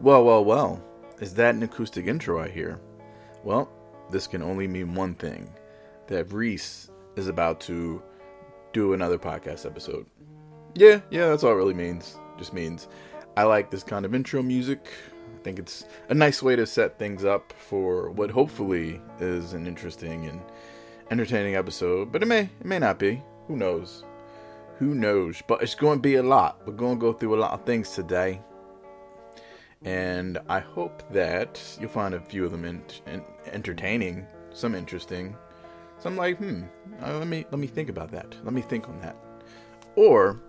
Well, well, well. Is that an acoustic intro I hear? Well, this can only mean one thing that Reese is about to do another podcast episode. Yeah, yeah, that's all it really means. Just means I like this kind of intro music. I think it's a nice way to set things up for what hopefully is an interesting and entertaining episode, but it may it may not be. Who knows? Who knows? But it's going to be a lot. We're going to go through a lot of things today. And I hope that you'll find a few of them in, in, entertaining, some interesting, some like, hmm, uh, let me let me think about that. Let me think on that. Or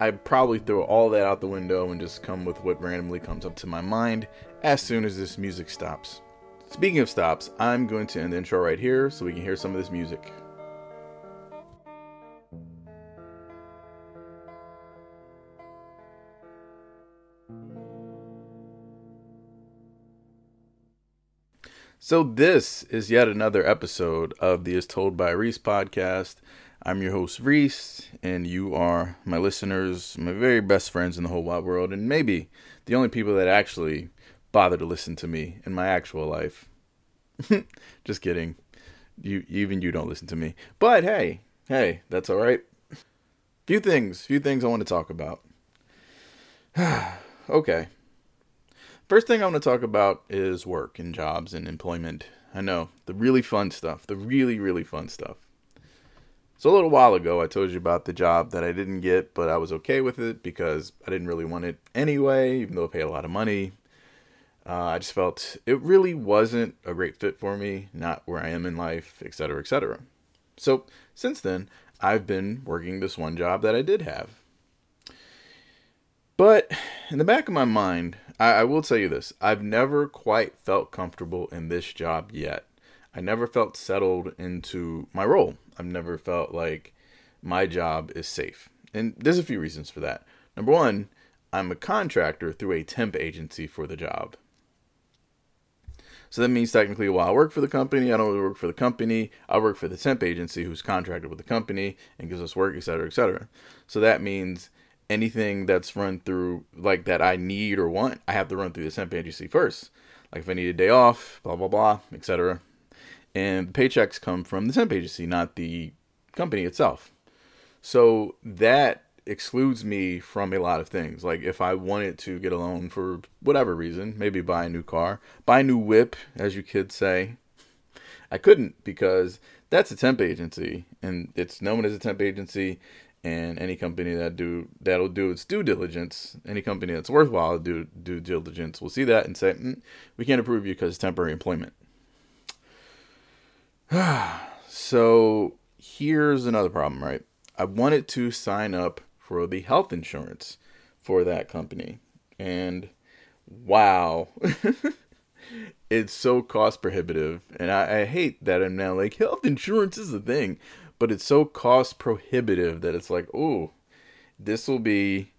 I'd probably throw all that out the window and just come with what randomly comes up to my mind as soon as this music stops. Speaking of stops, I'm going to end the intro right here so we can hear some of this music. So, this is yet another episode of the As Told by Reese podcast. I'm your host, Reese, and you are my listeners, my very best friends in the whole wide world, and maybe the only people that actually bother to listen to me in my actual life. Just kidding. You even you don't listen to me. But hey, hey, that's all right. Few things, few things I want to talk about. okay. First thing I want to talk about is work and jobs and employment. I know, the really fun stuff, the really, really fun stuff. So, a little while ago, I told you about the job that I didn't get, but I was okay with it because I didn't really want it anyway, even though it paid a lot of money. Uh, I just felt it really wasn't a great fit for me, not where I am in life, etc., etc. So, since then, I've been working this one job that I did have. But in the back of my mind, I, I will tell you this I've never quite felt comfortable in this job yet. I never felt settled into my role. I've never felt like my job is safe. And there's a few reasons for that. Number one, I'm a contractor through a temp agency for the job. So that means technically while I work for the company, I don't really work for the company. I work for the temp agency who's contracted with the company and gives us work, et cetera, et cetera. So that means anything that's run through like that I need or want, I have to run through the temp agency first. Like if I need a day off, blah blah blah, etc. And the paychecks come from the temp agency, not the company itself. So that excludes me from a lot of things. Like if I wanted to get a loan for whatever reason, maybe buy a new car, buy a new whip, as you kids say, I couldn't because that's a temp agency and it's known as a temp agency and any company that do that'll do its due diligence, any company that's worthwhile do due diligence will see that and say, mm, we can't approve you because temporary employment. so here's another problem, right? I wanted to sign up for the health insurance for that company, and wow. it's so cost prohibitive and I, I hate that i'm now like health insurance is a thing but it's so cost prohibitive that it's like, oh, this will be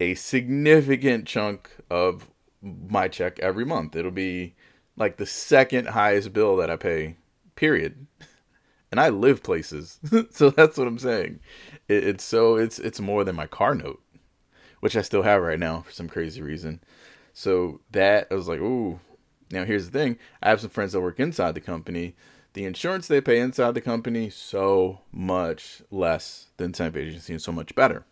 a significant chunk of my check every month. It'll be like the second highest bill that I pay, period. And I live places, so that's what I'm saying. It, it's so it's it's more than my car note, which I still have right now for some crazy reason. So that I was like, ooh. Now here's the thing: I have some friends that work inside the company the insurance they pay inside the company so much less than temp agency and so much better.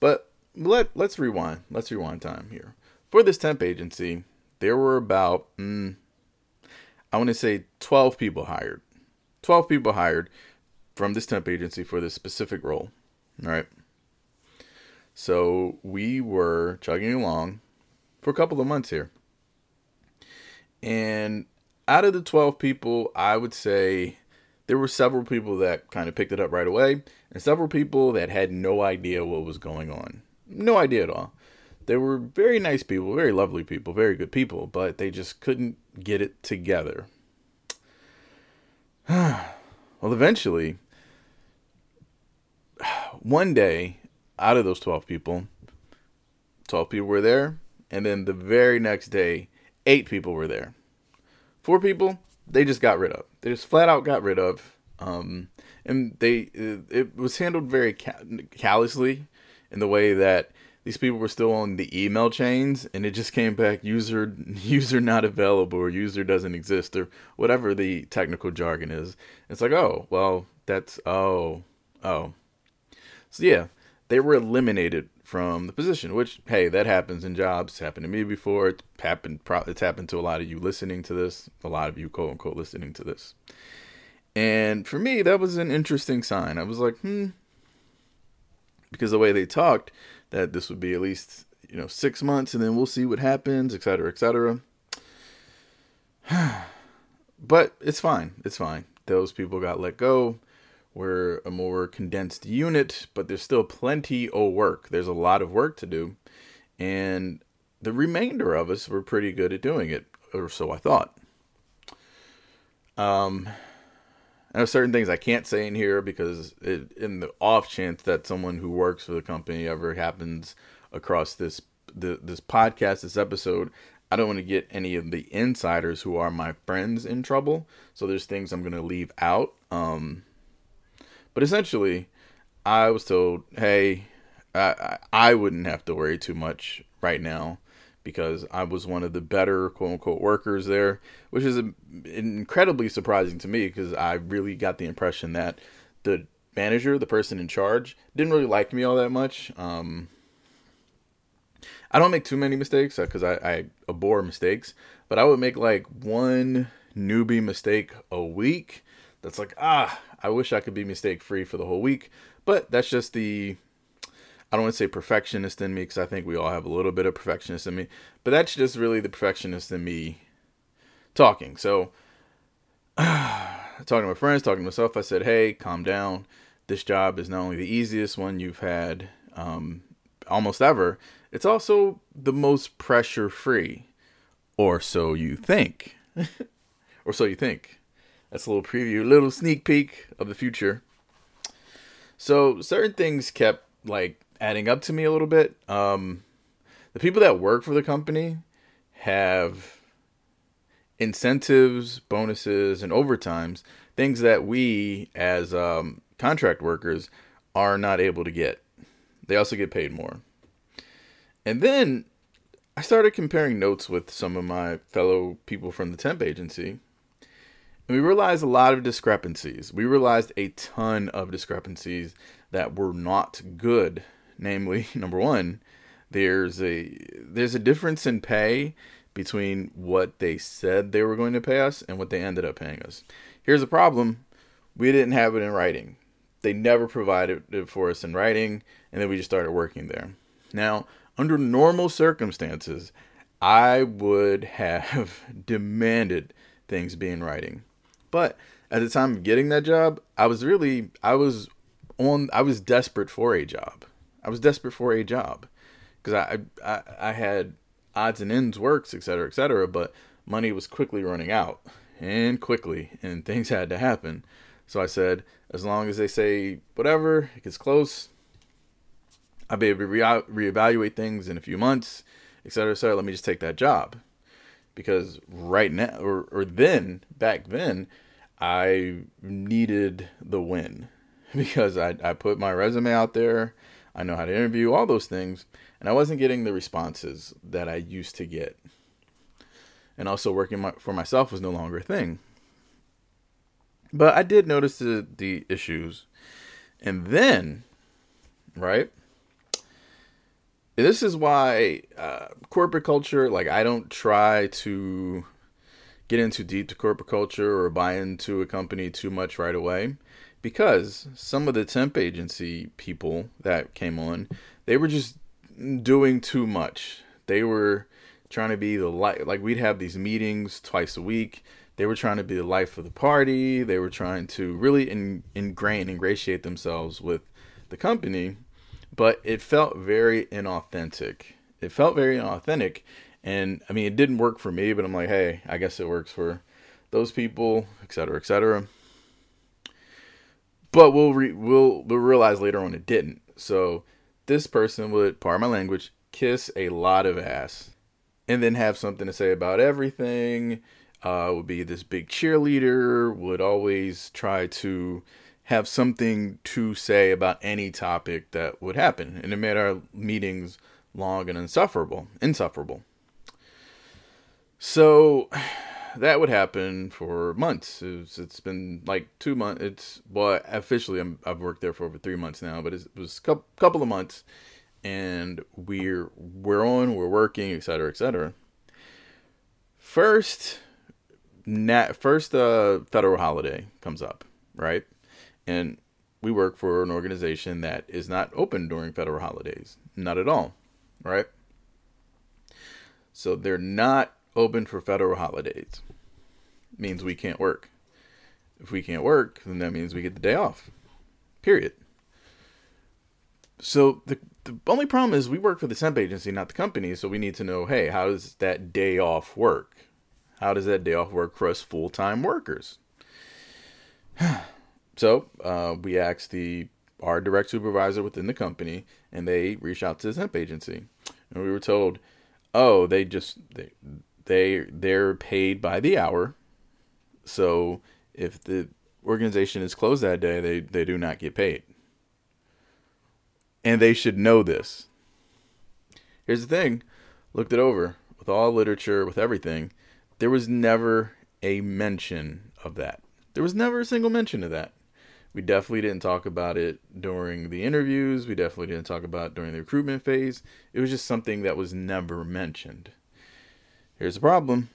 But let let's rewind. Let's rewind time here. For this temp agency, there were about mm, I want to say 12 people hired. 12 people hired from this temp agency for this specific role. All right. So we were chugging along for a couple of months here. And out of the 12 people, I would say there were several people that kind of picked it up right away, and several people that had no idea what was going on. No idea at all. They were very nice people, very lovely people, very good people, but they just couldn't get it together. well, eventually, one day, out of those 12 people, 12 people were there, and then the very next day, eight people were there four people they just got rid of. They just flat out got rid of. Um, and they it was handled very callously in the way that these people were still on the email chains and it just came back user user not available or user doesn't exist or whatever the technical jargon is. It's like, oh, well, that's oh, oh. So yeah, they were eliminated from the position, which hey, that happens in jobs. It's happened to me before. It's happened. It's happened to a lot of you listening to this. A lot of you, quote unquote, listening to this. And for me, that was an interesting sign. I was like, hmm, because the way they talked, that this would be at least you know six months, and then we'll see what happens, et cetera, et cetera. but it's fine. It's fine. Those people got let go. We're a more condensed unit, but there's still plenty of work. There's a lot of work to do. And the remainder of us were pretty good at doing it, or so I thought. Um, I certain things I can't say in here because it, in the off chance that someone who works for the company ever happens across this the, this podcast, this episode, I don't want to get any of the insiders who are my friends in trouble. So there's things I'm going to leave out. Um, but essentially, I was told, hey, I, I wouldn't have to worry too much right now because I was one of the better quote unquote workers there, which is incredibly surprising to me because I really got the impression that the manager, the person in charge, didn't really like me all that much. Um, I don't make too many mistakes because I, I abhor mistakes, but I would make like one newbie mistake a week. That's like, ah, I wish I could be mistake free for the whole week, but that's just the I don't want to say perfectionist in me because I think we all have a little bit of perfectionist in me, but that's just really the perfectionist in me talking. So, talking to my friends, talking to myself, I said, "Hey, calm down. This job is not only the easiest one you've had um, almost ever, it's also the most pressure free, or so you think, or so you think." That's a little preview, a little sneak peek of the future. So certain things kept like adding up to me a little bit. Um, the people that work for the company have incentives, bonuses, and overtimes, things that we as um, contract workers are not able to get. They also get paid more. And then I started comparing notes with some of my fellow people from the temp agency. We realized a lot of discrepancies. We realized a ton of discrepancies that were not good. Namely, number one, there's a there's a difference in pay between what they said they were going to pay us and what they ended up paying us. Here's the problem. We didn't have it in writing. They never provided it for us in writing, and then we just started working there. Now, under normal circumstances, I would have demanded things be in writing. But at the time of getting that job, I was really I was on I was desperate for a job. I was desperate for a job because I, I I had odds and ends works, et cetera, et cetera, but money was quickly running out and quickly, and things had to happen. So I said, as long as they say whatever, it gets close, I'll be able to re- reevaluate things in a few months, et cetera, et cetera. Let me just take that job. Because right now, or, or then, back then, I needed the win because I, I put my resume out there. I know how to interview, all those things. And I wasn't getting the responses that I used to get. And also, working my, for myself was no longer a thing. But I did notice the, the issues. And then, right? This is why uh, corporate culture, like, I don't try to get into deep to corporate culture or buy into a company too much right away because some of the temp agency people that came on, they were just doing too much. They were trying to be the light like we'd have these meetings twice a week. They were trying to be the life of the party. They were trying to really in, ingrain, ingratiate themselves with the company, but it felt very inauthentic. It felt very inauthentic and I mean, it didn't work for me, but I'm like, hey, I guess it works for those people, et cetera, et cetera. But we'll re- we'll we'll realize later on it didn't. So this person would, pardon my language, kiss a lot of ass, and then have something to say about everything. Uh, would be this big cheerleader. Would always try to have something to say about any topic that would happen, and it made our meetings long and insufferable. Insufferable. So that would happen for months. It's, it's been like two months. It's well, officially i have worked there for over three months now, but it was a couple of months, and we're we're on, we're working, etc., etc. First, nat first uh, federal holiday comes up, right? And we work for an organization that is not open during federal holidays, not at all, right? So they're not open for federal holidays. Means we can't work. If we can't work, then that means we get the day off. Period. So the the only problem is we work for the temp agency, not the company. So we need to know, hey, how does that day off work? How does that day off work for us full time workers? so uh, we asked the our direct supervisor within the company, and they reached out to the temp agency, and we were told, oh, they just they they they're paid by the hour. So if the organization is closed that day, they they do not get paid. And they should know this. Here's the thing, looked it over with all literature, with everything, there was never a mention of that. There was never a single mention of that. We definitely didn't talk about it during the interviews. We definitely didn't talk about during the recruitment phase. It was just something that was never mentioned. Here's the problem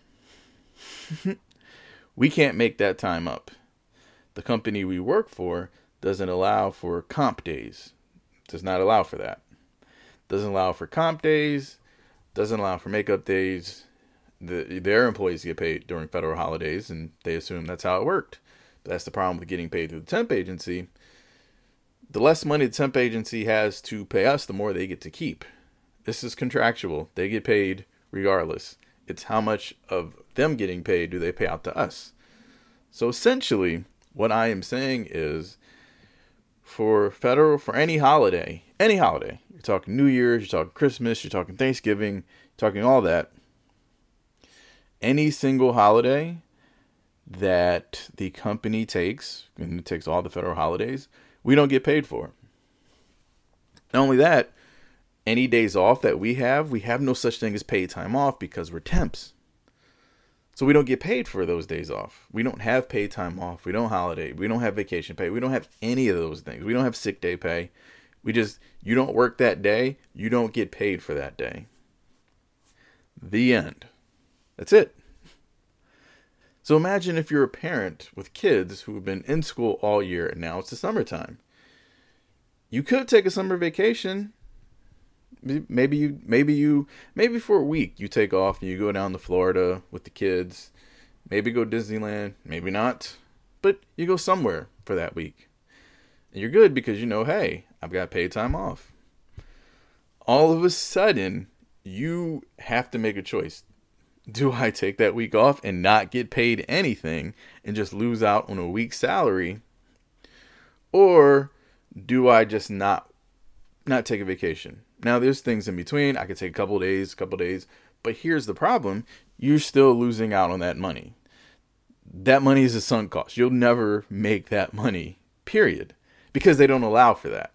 we can't make that time up. The company we work for doesn't allow for comp days, does not allow for that. Doesn't allow for comp days, doesn't allow for makeup days. The, their employees get paid during federal holidays, and they assume that's how it worked. But that's the problem with getting paid through the temp agency. The less money the temp agency has to pay us, the more they get to keep. This is contractual. They get paid regardless. It's how much of them getting paid do they pay out to us. So essentially, what I am saying is for federal, for any holiday, any holiday, you're talking New Year's, you're talking Christmas, you're talking Thanksgiving, you're talking all that, any single holiday that the company takes, and it takes all the federal holidays, we don't get paid for. Not only that, any days off that we have, we have no such thing as paid time off because we're temps. So we don't get paid for those days off. We don't have paid time off. We don't holiday. We don't have vacation pay. We don't have any of those things. We don't have sick day pay. We just, you don't work that day, you don't get paid for that day. The end. That's it. So imagine if you're a parent with kids who have been in school all year and now it's the summertime. You could take a summer vacation maybe you maybe you maybe for a week you take off and you go down to Florida with the kids. Maybe go Disneyland, maybe not, but you go somewhere for that week. And you're good because you know, hey, I've got paid time off. All of a sudden, you have to make a choice. Do I take that week off and not get paid anything and just lose out on a week's salary? Or do I just not not take a vacation? Now there's things in between. I could take a couple days, a couple days, but here's the problem: you're still losing out on that money. That money is a sunk cost. You'll never make that money. Period, because they don't allow for that.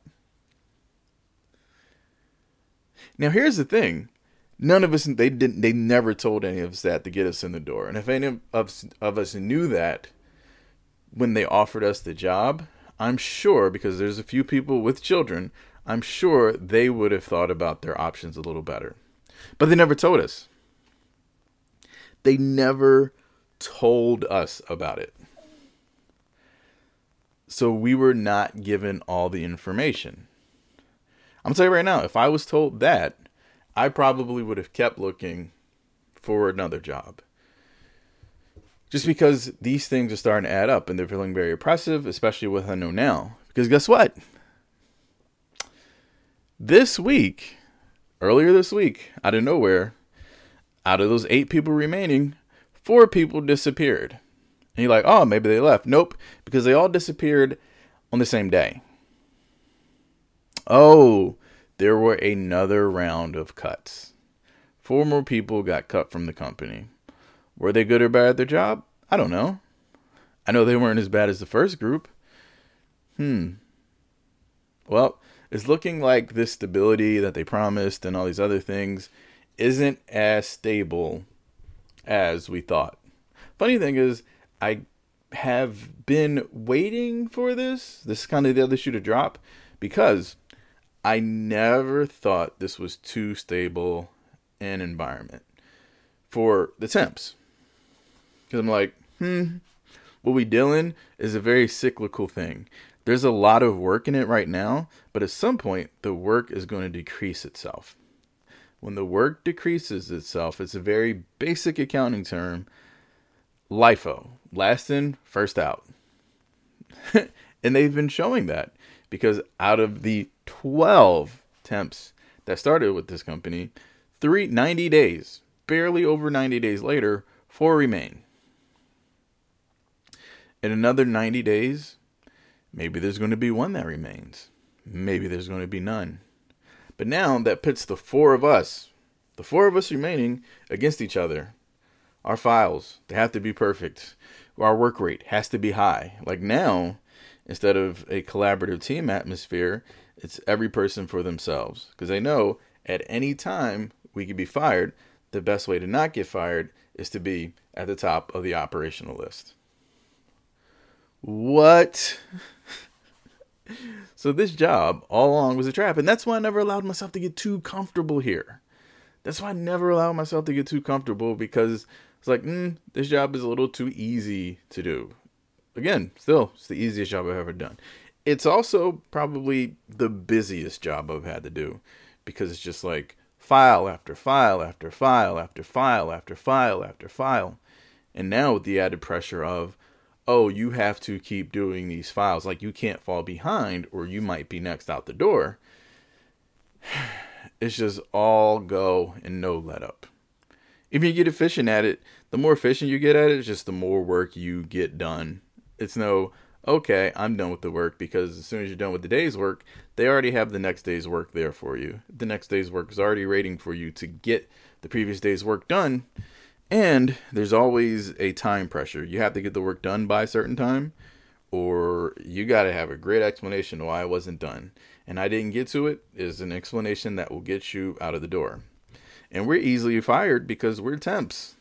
Now here's the thing: none of us they didn't they never told any of us that to get us in the door. And if any of of us knew that when they offered us the job, I'm sure because there's a few people with children, I'm sure they would have thought about their options a little better. But they never told us. They never told us about it. So we were not given all the information. I'm gonna tell you right now, if I was told that, I probably would have kept looking for another job. Just because these things are starting to add up and they're feeling very oppressive, especially with I know now. Because guess what? This week, earlier this week, out of nowhere, out of those eight people remaining, four people disappeared. And you're like, oh, maybe they left. Nope, because they all disappeared on the same day. Oh, there were another round of cuts. Four more people got cut from the company. Were they good or bad at their job? I don't know. I know they weren't as bad as the first group. Hmm. Well, it's looking like this stability that they promised and all these other things isn't as stable as we thought. Funny thing is, I have been waiting for this. This is kind of the other shoe to drop because I never thought this was too stable an environment for the temps. Because I'm like, hmm, what we dealing is a very cyclical thing. There's a lot of work in it right now, but at some point, the work is going to decrease itself. When the work decreases itself, it's a very basic accounting term LIFO, last in, first out. and they've been showing that because out of the 12 temps that started with this company, three 90 days, barely over 90 days later, four remain. In another 90 days, maybe there's going to be one that remains. Maybe there's going to be none. But now that pits the four of us, the four of us remaining, against each other. Our files, they have to be perfect. Our work rate has to be high. Like now, instead of a collaborative team atmosphere, it's every person for themselves. Because they know at any time we could be fired. The best way to not get fired is to be at the top of the operational list. What? so this job all along was a trap, and that's why I never allowed myself to get too comfortable here. That's why I never allowed myself to get too comfortable because it's like, mm, this job is a little too easy to do. Again, still, it's the easiest job I've ever done. It's also probably the busiest job I've had to do because it's just like file after file after file after file after file after file. And now with the added pressure of, oh, you have to keep doing these files. Like you can't fall behind or you might be next out the door. It's just all go and no let up. If you get efficient at it, the more efficient you get at it, just the more work you get done. It's no, okay, I'm done with the work because as soon as you're done with the day's work, they already have the next day's work there for you. The next day's work is already waiting for you to get the previous day's work done and there's always a time pressure. You have to get the work done by a certain time, or you got to have a great explanation why it wasn't done. And I didn't get to it is an explanation that will get you out of the door. And we're easily fired because we're temps.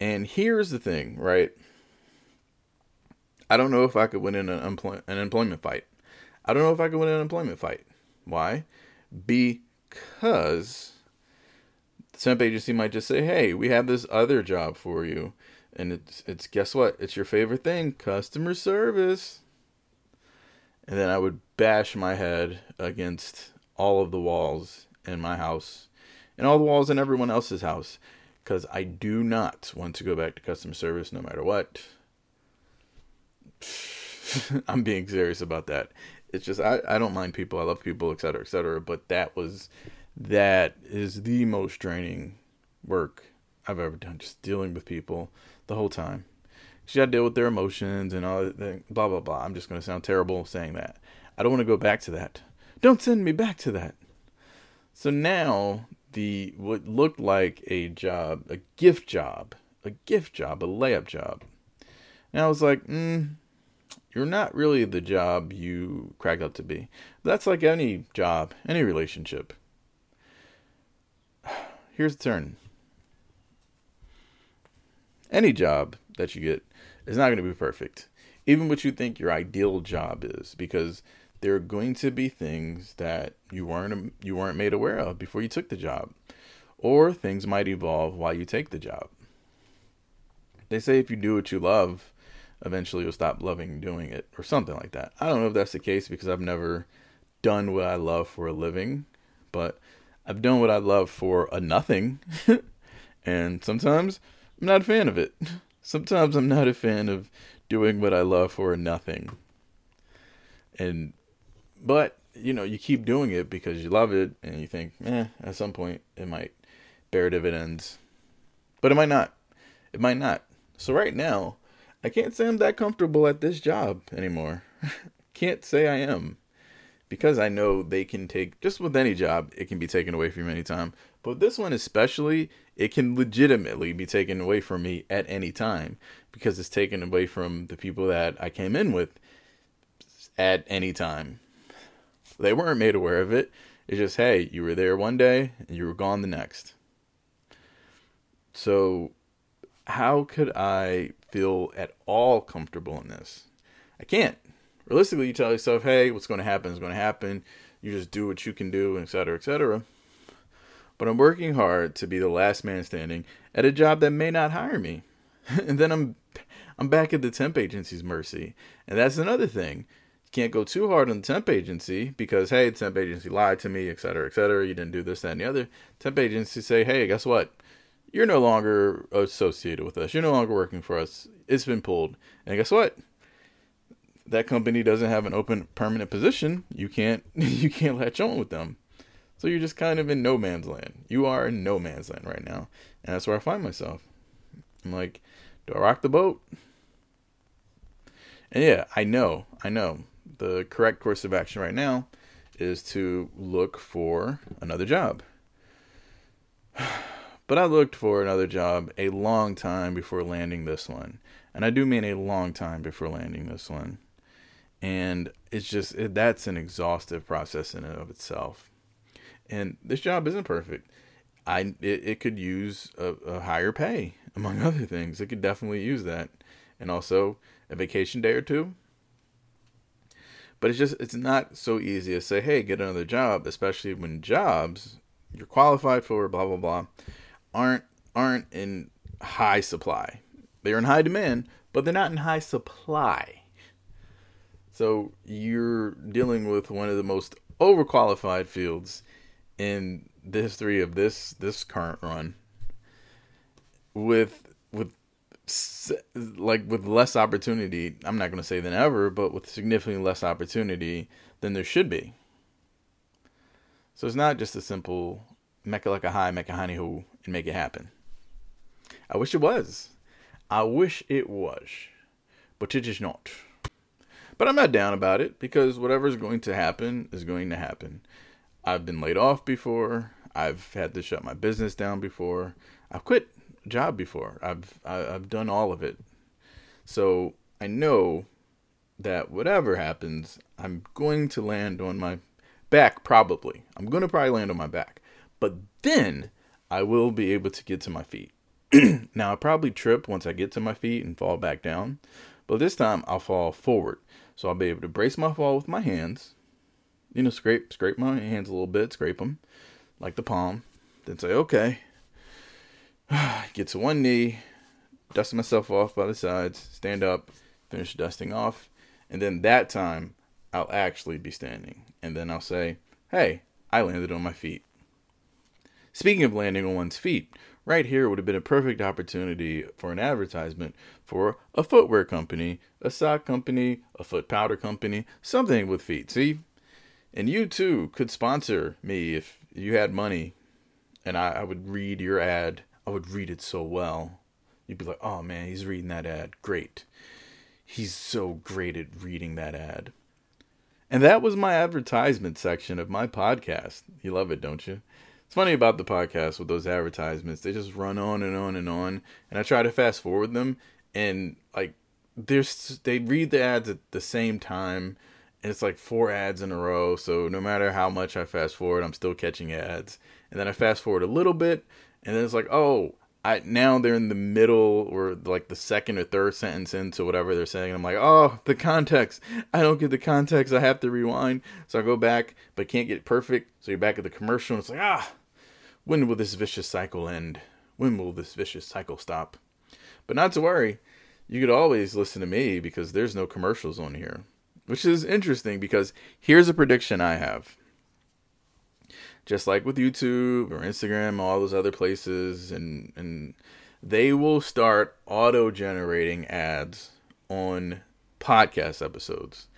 And here's the thing, right? I don't know if I could win an, an employment fight. I don't know if I could win an employment fight. Why? Because temp agency might just say, "Hey, we have this other job for you." And it's it's guess what? It's your favorite thing, customer service. And then I would bash my head against all of the walls in my house and all the walls in everyone else's house cuz I do not want to go back to customer service no matter what. I'm being serious about that. It's just I, I don't mind people. I love people, etc., etc. But that was that is the most draining work I've ever done. Just dealing with people the whole time. You got to deal with their emotions and all that. Blah blah blah. I'm just going to sound terrible saying that. I don't want to go back to that. Don't send me back to that. So now the what looked like a job, a gift job, a gift job, a layup job. And I was like, mm, you're not really the job you crack up to be. That's like any job, any relationship here's the turn. Any job that you get is not going to be perfect, even what you think your ideal job is, because there are going to be things that you weren't you weren't made aware of before you took the job, or things might evolve while you take the job. They say if you do what you love, eventually you'll stop loving doing it, or something like that. I don't know if that's the case because I've never done what I love for a living, but I've done what I love for a nothing. and sometimes I'm not a fan of it. Sometimes I'm not a fan of doing what I love for a nothing. And but you know, you keep doing it because you love it and you think, eh, at some point it might bear dividends. But it might not. It might not. So right now, I can't say I'm that comfortable at this job anymore. can't say I am because I know they can take just with any job, it can be taken away from you anytime. But this one especially, it can legitimately be taken away from me at any time because it's taken away from the people that I came in with at any time. They weren't made aware of it. It's just, hey, you were there one day and you were gone the next. So, how could I feel at all comfortable in this? I can't. Realistically, you tell yourself, hey, what's going to happen is going to happen. You just do what you can do, etc., etc. But I'm working hard to be the last man standing at a job that may not hire me. and then I'm I'm back at the temp agency's mercy. And that's another thing. You can't go too hard on the temp agency because hey, the temp agency lied to me, et cetera, et cetera. You didn't do this, that, and the other. Temp agency say, hey, guess what? You're no longer associated with us. You're no longer working for us. It's been pulled. And guess what? That company doesn't have an open permanent position. You can't you can't latch on with them. So you're just kind of in no man's land. You are in no man's land right now. And that's where I find myself. I'm like, do I rock the boat? And yeah, I know, I know. The correct course of action right now is to look for another job. But I looked for another job a long time before landing this one. And I do mean a long time before landing this one. And it's just, it, that's an exhaustive process in and of itself. And this job isn't perfect. I it, it could use a, a higher pay, among other things. It could definitely use that. And also a vacation day or two. But it's just, it's not so easy to say, hey, get another job, especially when jobs you're qualified for, blah, blah, blah aren't aren't in high supply. They're in high demand, but they're not in high supply. So you're dealing with one of the most overqualified fields in the history of this this current run with with like with less opportunity i'm not going to say than ever but with significantly less opportunity than there should be so it's not just a simple mecca like a high mecca honey who and make it happen. I wish it was. I wish it was. But it is not. But I'm not down about it because whatever's going to happen is going to happen. I've been laid off before. I've had to shut my business down before. I've quit a job before. I've I've done all of it. So I know that whatever happens, I'm going to land on my back probably. I'm going to probably land on my back. But then I will be able to get to my feet. now, I'll probably trip once I get to my feet and fall back down, but this time I'll fall forward. So I'll be able to brace my fall with my hands, you know, scrape, scrape my hands a little bit, scrape them like the palm, then say, okay, get to one knee, dust myself off by the sides, stand up, finish dusting off, and then that time I'll actually be standing. And then I'll say, hey, I landed on my feet. Speaking of landing on one's feet, right here would have been a perfect opportunity for an advertisement for a footwear company, a sock company, a foot powder company, something with feet. See? And you too could sponsor me if you had money and I, I would read your ad. I would read it so well. You'd be like, oh man, he's reading that ad. Great. He's so great at reading that ad. And that was my advertisement section of my podcast. You love it, don't you? It's funny about the podcast with those advertisements. They just run on and on and on, and I try to fast forward them, and like there's they read the ads at the same time, and it's like four ads in a row. So no matter how much I fast forward, I'm still catching ads, and then I fast forward a little bit, and then it's like, oh, I now they're in the middle or like the second or third sentence into whatever they're saying. I'm like, oh, the context. I don't get the context. I have to rewind. So I go back, but can't get perfect. So you're back at the commercial. And it's like, ah, when will this vicious cycle end? When will this vicious cycle stop? But not to worry, you could always listen to me because there's no commercials on here. Which is interesting because here's a prediction I have. Just like with YouTube or Instagram, all those other places, and and they will start auto generating ads on podcast episodes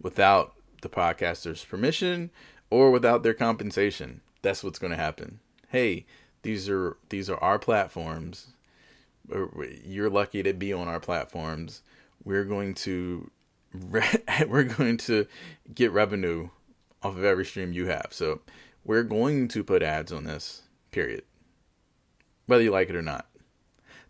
without the podcaster's permission or without their compensation. That's what's going to happen hey, these are these are our platforms. You're lucky to be on our platforms. We're going to we're going to get revenue off of every stream you have. So we're going to put ads on this. Period. Whether you like it or not.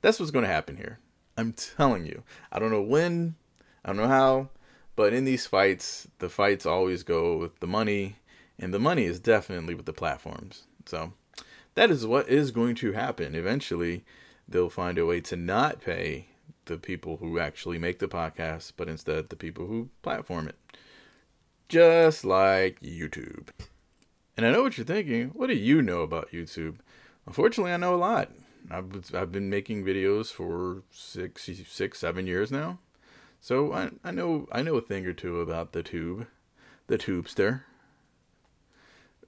That's what's going to happen here. I'm telling you. I don't know when, I don't know how, but in these fights, the fights always go with the money And the money is definitely with the platforms. So that is what is going to happen. Eventually, they'll find a way to not pay the people who actually make the podcast, but instead the people who platform it. Just like YouTube. And I know what you're thinking. What do you know about YouTube? Unfortunately, I know a lot. I've, I've been making videos for six, six, seven years now. So I, I know I know a thing or two about the tube, the tubester.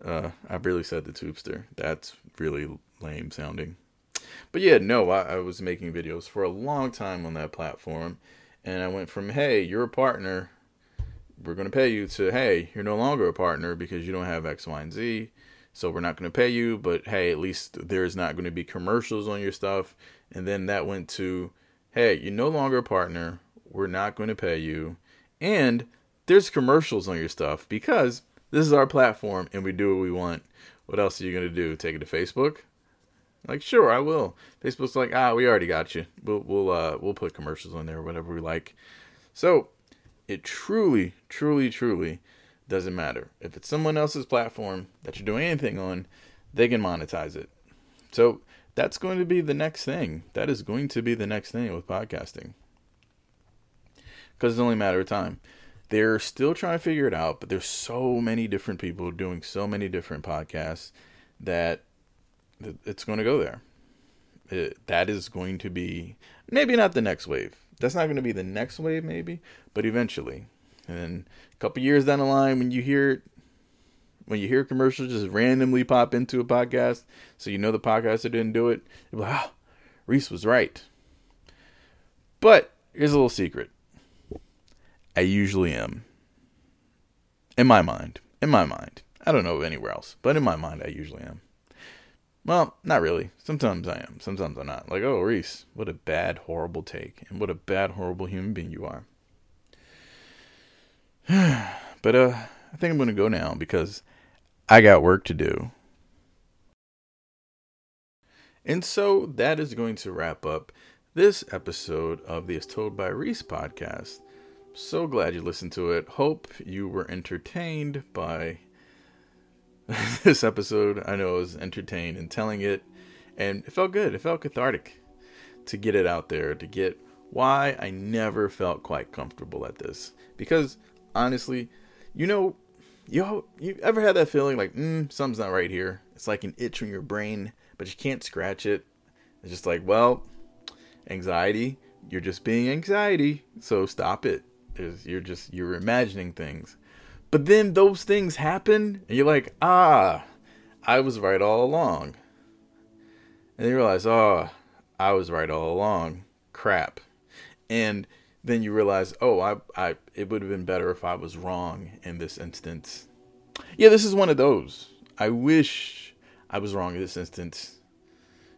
Uh, I really said the tubester. That's really lame sounding. But yeah, no, I, I was making videos for a long time on that platform, and I went from hey, you're a partner, we're going to pay you to hey, you're no longer a partner because you don't have X, Y, and Z. So we're not going to pay you, but hey, at least there's not going to be commercials on your stuff. And then that went to hey, you're no longer a partner. We're not going to pay you. And there's commercials on your stuff because this is our platform and we do what we want. What else are you going to do? Take it to Facebook? Like, sure, I will. Facebook's like, ah, we already got you. We'll we'll uh we'll put commercials on there, whatever we like. So it truly, truly, truly doesn't matter. If it's someone else's platform that you're doing anything on, they can monetize it. So that's going to be the next thing. That is going to be the next thing with podcasting. Because it's only a matter of time. They're still trying to figure it out, but there's so many different people doing so many different podcasts that it's going to go there. It, that is going to be maybe not the next wave. That's not going to be the next wave, maybe, but eventually. And a couple years down the line, when you hear when you hear commercials just randomly pop into a podcast, so you know the podcaster didn't do it, like, oh, Reese was right. But here's a little secret. I usually am. In my mind. In my mind. I don't know of anywhere else, but in my mind, I usually am. Well, not really. Sometimes I am. Sometimes I'm not. Like, oh, Reese, what a bad, horrible take. And what a bad, horrible human being you are. but uh, I think I'm going to go now because I got work to do. And so that is going to wrap up this episode of the As Told by Reese podcast. So glad you listened to it. Hope you were entertained by this episode. I know I was entertained in telling it, and it felt good. It felt cathartic to get it out there, to get why I never felt quite comfortable at this. Because honestly, you know, you you ever had that feeling like, mm, something's not right here? It's like an itch in your brain, but you can't scratch it. It's just like, well, anxiety. You're just being anxiety, so stop it. Is you're just you're imagining things. But then those things happen, and you're like, ah, I was right all along. And you realize, oh, I was right all along. Crap. And then you realize, oh, I, I, it would have been better if I was wrong in this instance. Yeah, this is one of those. I wish I was wrong in this instance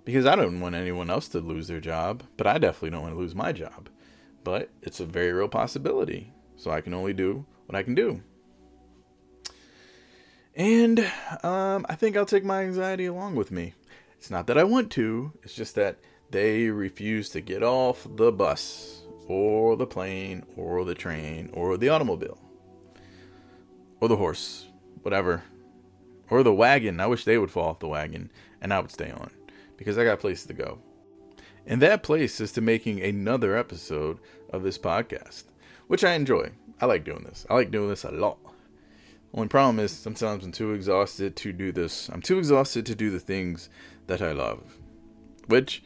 because I don't want anyone else to lose their job, but I definitely don't want to lose my job. But it's a very real possibility. So I can only do what I can do. And um, I think I'll take my anxiety along with me. It's not that I want to, it's just that they refuse to get off the bus or the plane or the train or the automobile or the horse, whatever, or the wagon. I wish they would fall off the wagon and I would stay on because I got places to go. And that place is to making another episode of this podcast, which I enjoy. I like doing this. I like doing this a lot. Only problem is sometimes I'm too exhausted to do this. I'm too exhausted to do the things that I love. Which,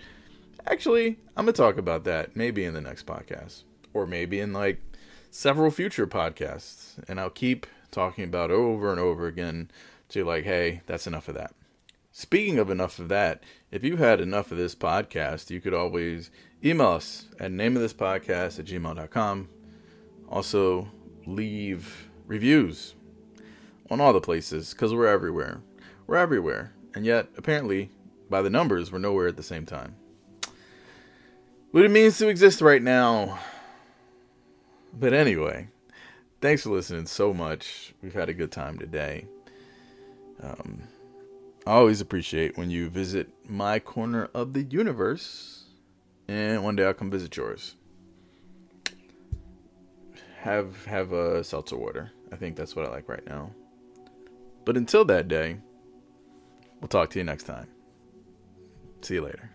actually, I'm going to talk about that maybe in the next podcast. Or maybe in like several future podcasts. And I'll keep talking about over and over again to like, hey, that's enough of that. Speaking of enough of that, if you've had enough of this podcast, you could always email us at name of this podcast at gmail.com. Also, leave reviews on all the places because we're everywhere. We're everywhere. And yet, apparently, by the numbers, we're nowhere at the same time. What it means to exist right now. But anyway, thanks for listening so much. We've had a good time today. Um, I always appreciate when you visit my corner of the universe, and one day I'll come visit yours. Have have a seltzer water. I think that's what I like right now. But until that day, we'll talk to you next time. See you later.